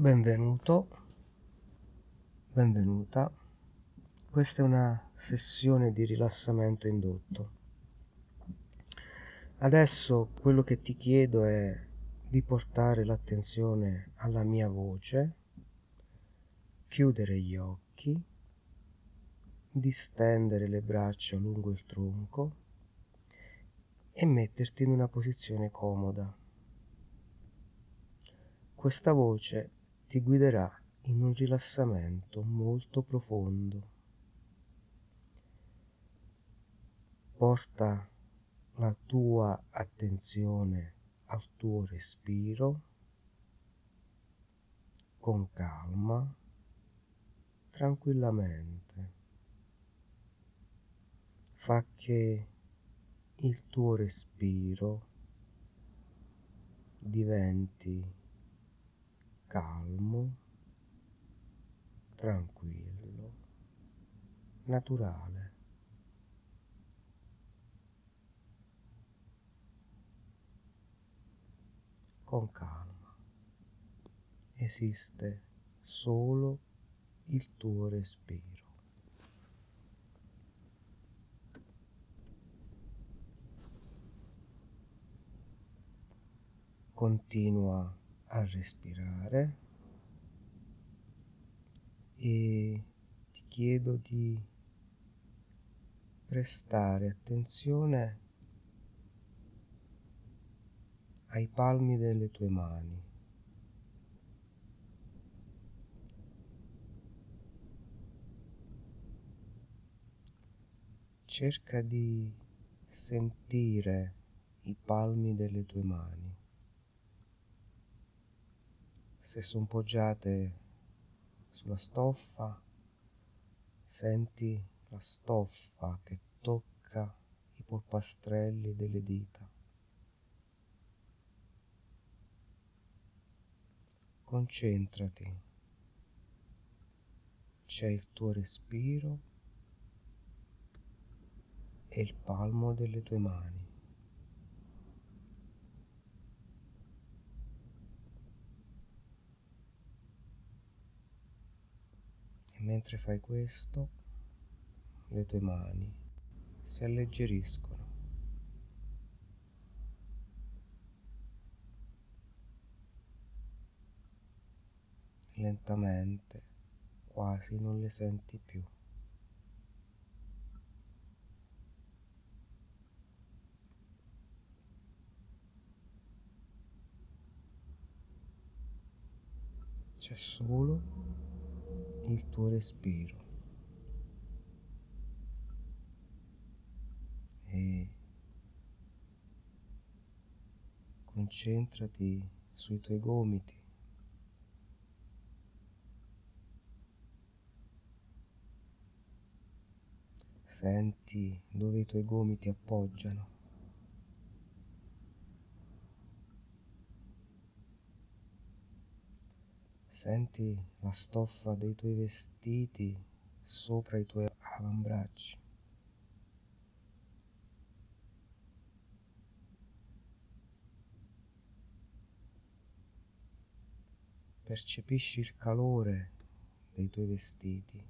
Benvenuto, benvenuta. Questa è una sessione di rilassamento indotto. Adesso quello che ti chiedo è di portare l'attenzione alla mia voce, chiudere gli occhi, distendere le braccia lungo il tronco e metterti in una posizione comoda. Questa voce ti guiderà in un rilassamento molto profondo. Porta la tua attenzione al tuo respiro con calma, tranquillamente. Fa che il tuo respiro diventi calmo, tranquillo, naturale. Con calma. Esiste solo il tuo respiro. Continua a respirare e ti chiedo di prestare attenzione ai palmi delle tue mani. Cerca di sentire i palmi delle tue mani se sono poggiate sulla stoffa, senti la stoffa che tocca i polpastrelli delle dita. Concentrati, c'è il tuo respiro e il palmo delle tue mani. Mentre fai questo, le tue mani si alleggeriscono. Lentamente, quasi non le senti più. C'è solo il tuo respiro e concentrati sui tuoi gomiti. Senti dove i tuoi gomiti appoggiano. Senti la stoffa dei tuoi vestiti sopra i tuoi avambracci. Percepisci il calore dei tuoi vestiti.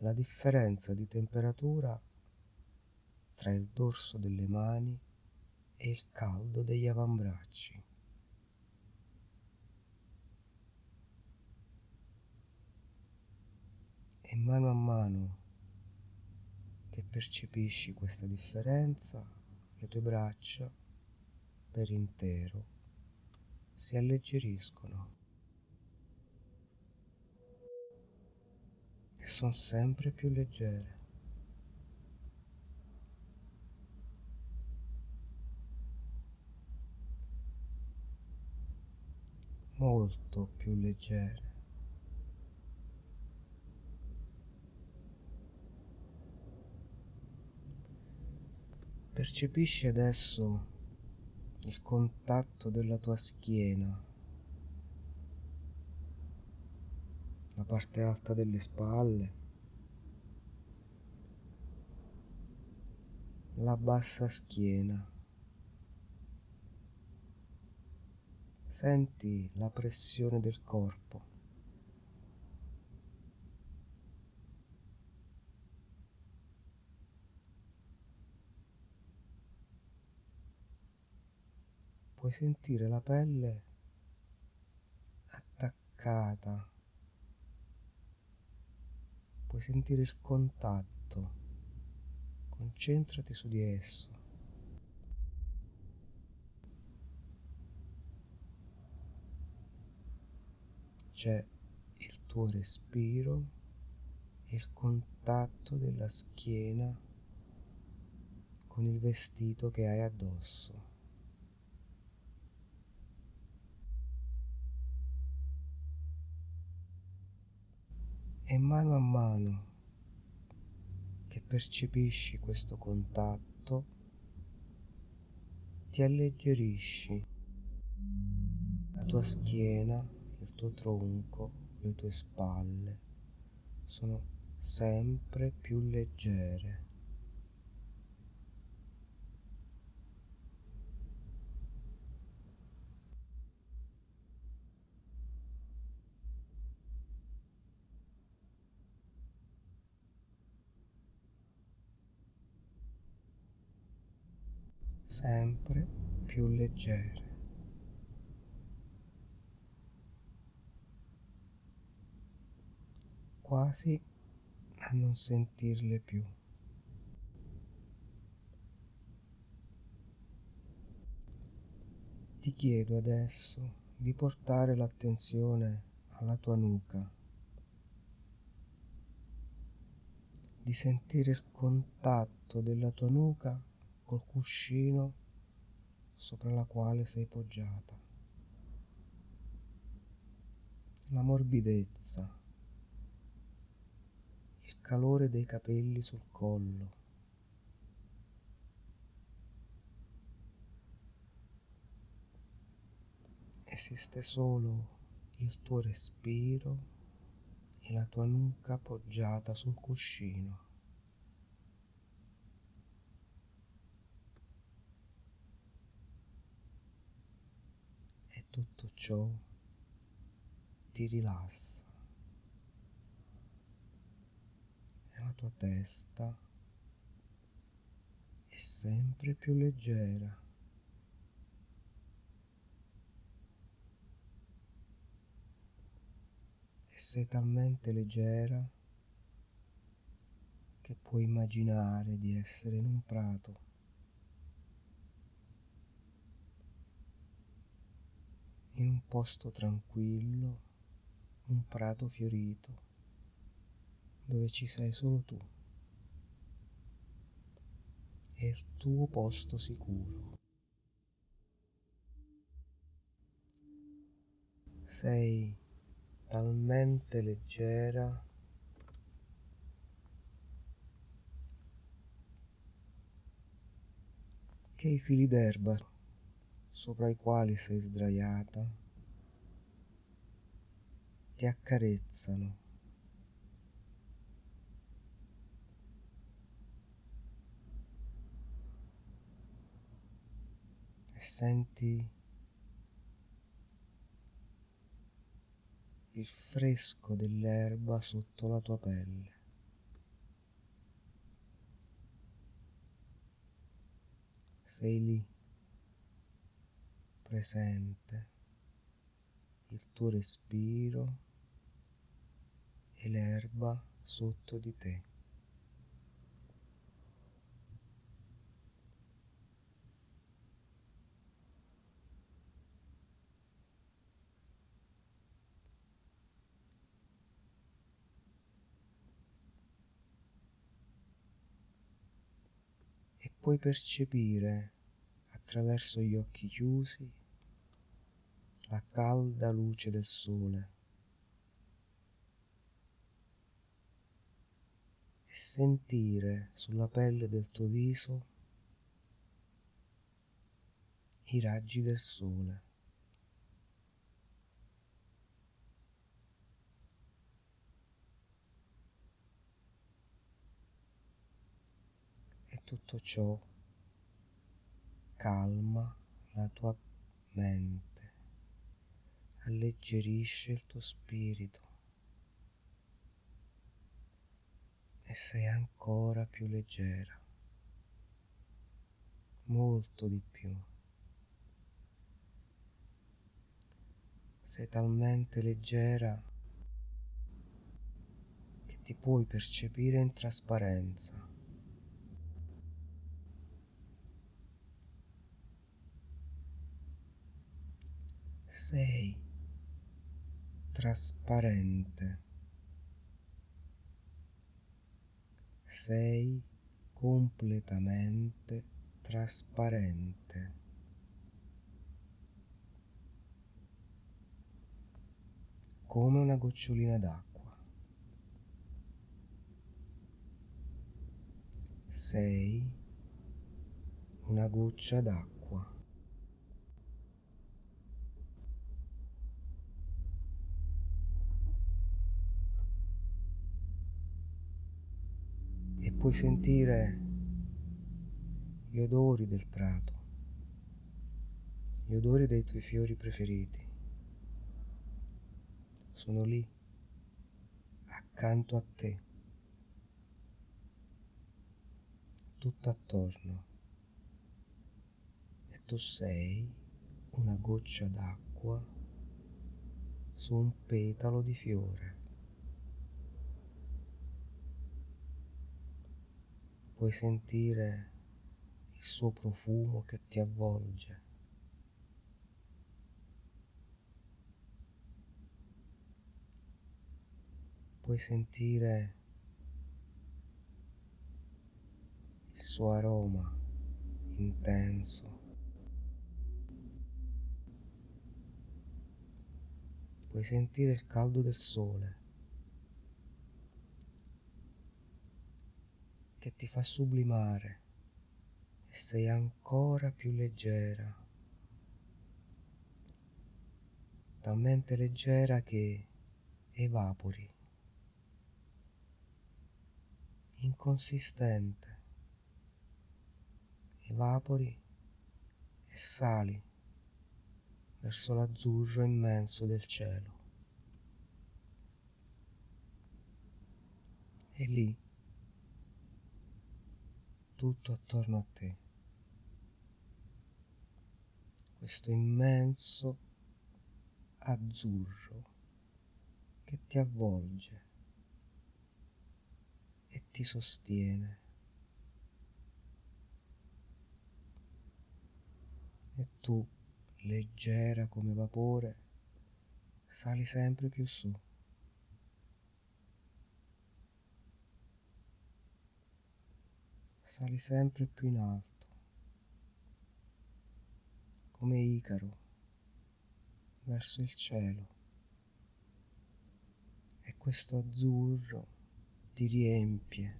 La differenza di temperatura tra il dorso delle mani e il caldo degli avambracci. E mano a mano che percepisci questa differenza, le tue braccia per intero si alleggeriscono e sono sempre più leggere. Molto più leggere. Percepisci adesso il contatto della tua schiena, la parte alta delle spalle, la bassa schiena. Senti la pressione del corpo. Puoi sentire la pelle attaccata, puoi sentire il contatto, concentrati su di esso. C'è il tuo respiro, il contatto della schiena con il vestito che hai addosso. E mano a mano che percepisci questo contatto, ti alleggerisci la tua schiena il tuo tronco, le tue spalle sono sempre più leggere. sempre più leggere. Quasi a non sentirle più. Ti chiedo adesso di portare l'attenzione alla tua nuca, di sentire il contatto della tua nuca col cuscino sopra la quale sei poggiata, la morbidezza calore dei capelli sul collo. Esiste solo il tuo respiro e la tua nuca appoggiata sul cuscino. E tutto ciò ti rilassa. La tua testa è sempre più leggera. E sei talmente leggera che puoi immaginare di essere in un prato. In un posto tranquillo, un prato fiorito dove ci sei solo tu. È il tuo posto sicuro. Sei talmente leggera che i fili d'erba sopra i quali sei sdraiata ti accarezzano senti il fresco dell'erba sotto la tua pelle. Sei lì, presente, il tuo respiro e l'erba sotto di te. Puoi percepire attraverso gli occhi chiusi la calda luce del sole e sentire sulla pelle del tuo viso i raggi del sole. Tutto ciò calma la tua mente alleggerisce il tuo spirito e sei ancora più leggera, molto di più. Sei talmente leggera che ti puoi percepire in trasparenza. Sei trasparente. Sei completamente trasparente. Come una gocciolina d'acqua. Sei una goccia d'acqua. Puoi sentire gli odori del prato, gli odori dei tuoi fiori preferiti. Sono lì, accanto a te, tutto attorno. E tu sei una goccia d'acqua su un petalo di fiore. Puoi sentire il suo profumo che ti avvolge. Puoi sentire il suo aroma intenso. Puoi sentire il caldo del sole. Che ti fa sublimare. E sei ancora più leggera, talmente leggera che evapori, inconsistente, evapori e sali verso l'azzurro immenso del cielo. E lì tutto attorno a te. Questo immenso azzurro che ti avvolge e ti sostiene. E tu, leggera come vapore, sali sempre più su. Sali sempre più in alto, come Icaro, verso il cielo. E questo azzurro ti riempie.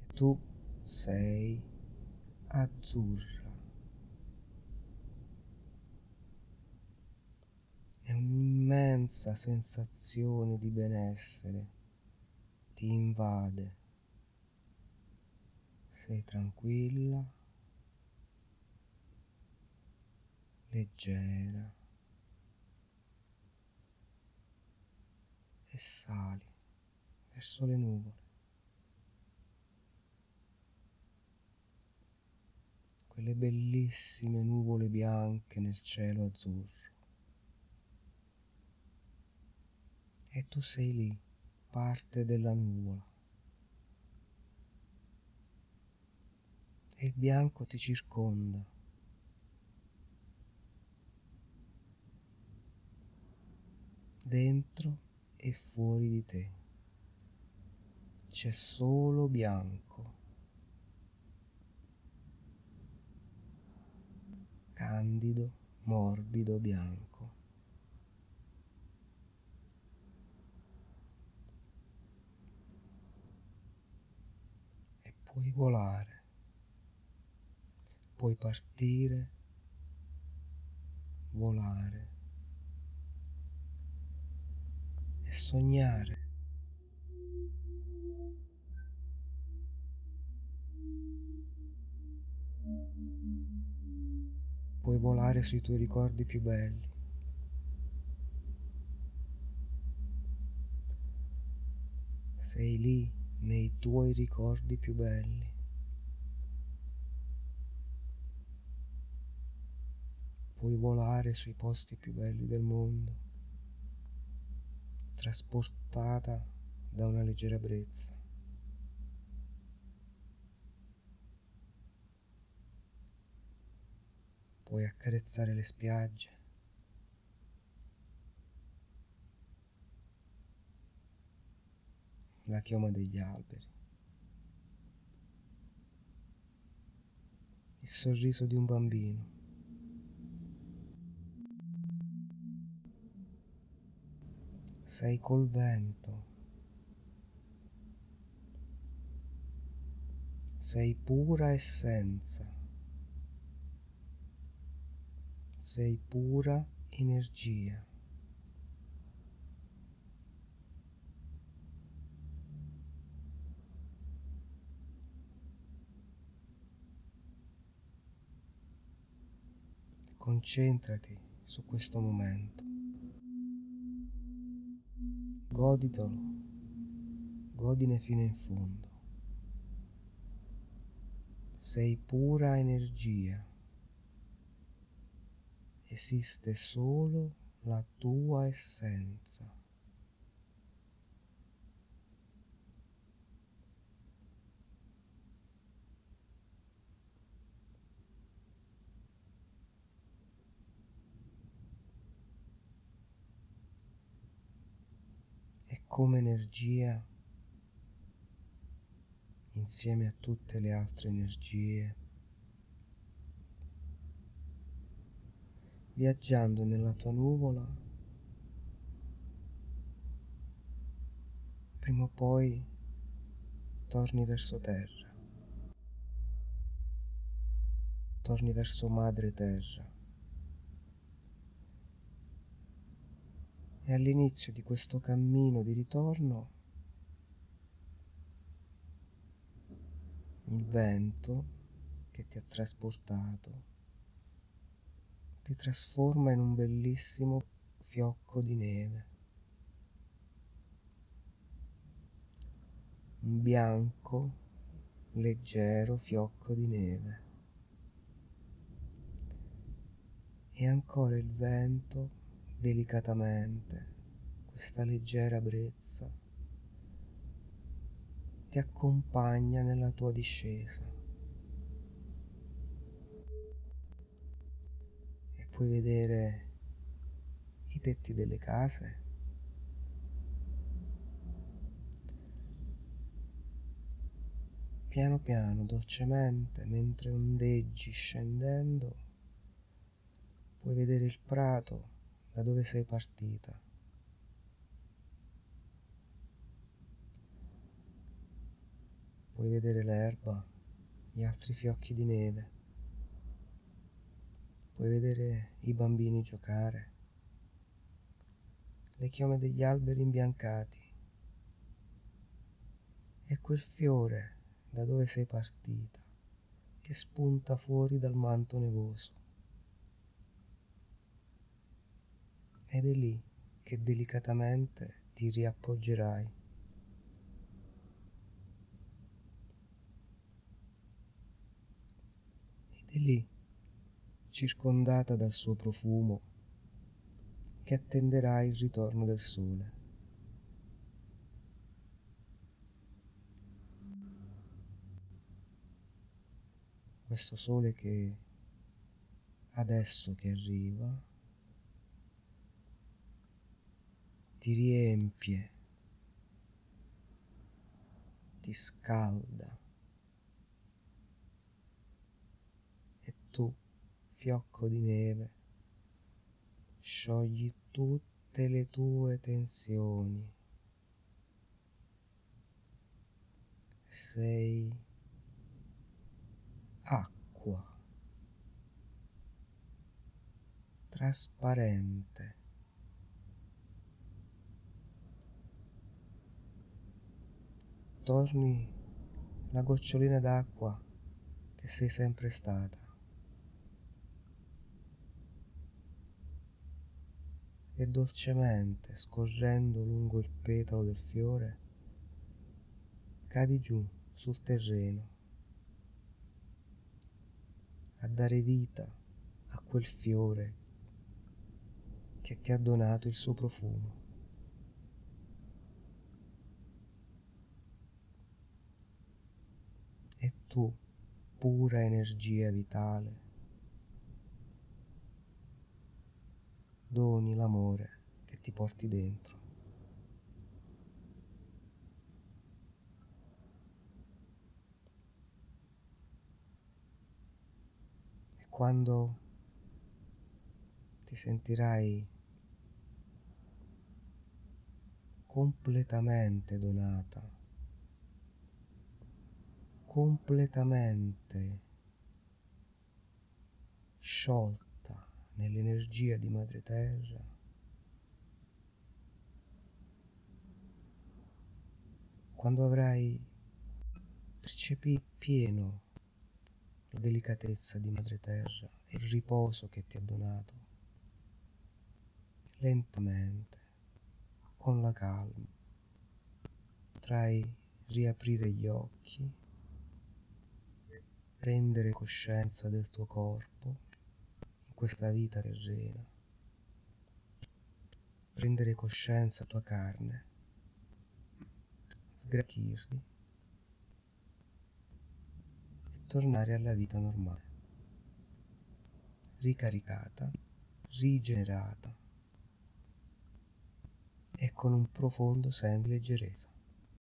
E tu sei azzurra. È un'immensa sensazione di benessere ti invade sei tranquilla, leggera e sali verso le nuvole. Quelle bellissime nuvole bianche nel cielo azzurro. E tu sei lì, parte della nuvola. E il bianco ti circonda. Dentro e fuori di te c'è solo bianco, candido, morbido bianco. E puoi volare puoi partire, volare e sognare. puoi volare sui tuoi ricordi più belli. Sei lì nei tuoi ricordi più belli. Puoi volare sui posti più belli del mondo, trasportata da una leggera brezza. Puoi accarezzare le spiagge. La chioma degli alberi. Il sorriso di un bambino. Sei col vento. Sei pura essenza. sei pura energia. Concentrati su questo momento. Goditelo, godine fino in fondo. Sei pura energia esiste solo la tua essenza. Come energia, insieme a tutte le altre energie, viaggiando nella tua nuvola, prima o poi torni verso terra, torni verso madre terra. E all'inizio di questo cammino di ritorno il vento che ti ha trasportato ti trasforma in un bellissimo fiocco di neve. Un bianco, leggero fiocco di neve. E ancora il vento, delicatamente, questa leggera brezza, ti accompagna nella tua discesa. puoi vedere i tetti delle case. Piano piano, dolcemente, mentre ondeggi scendendo, puoi vedere il prato da dove sei partita. Puoi vedere l'erba, gli altri fiocchi di neve. Puoi vedere i bambini giocare, le chiome degli alberi imbiancati e quel fiore da dove sei partita che spunta fuori dal manto nevoso. Ed è lì che delicatamente ti riappoggerai. Ed è lì circondata dal suo profumo, che attenderà il ritorno del sole. Questo sole che adesso che arriva ti riempie, ti scalda e tu fiocco di neve, sciogli tutte le tue tensioni. Sei acqua, trasparente. torni la gocciolina d'acqua che sei sempre stata. E dolcemente, scorrendo lungo il petalo del fiore, cadi giù sul terreno a dare vita a quel fiore che ti ha donato il suo profumo. Tu, pura energia vitale, doni l'amore che ti porti dentro. E quando ti sentirai completamente donata, completamente sciolta, nell'energia di Madre Terra. Quando avrai percepito pieno la delicatezza di Madre Terra e il riposo che ti ha donato, lentamente, con la calma, potrai riaprire gli occhi, prendere coscienza del tuo corpo questa vita terrena, prendere coscienza tua carne, sgrachirli e tornare alla vita normale, ricaricata, rigenerata. E con un profondo senso di leggerezza.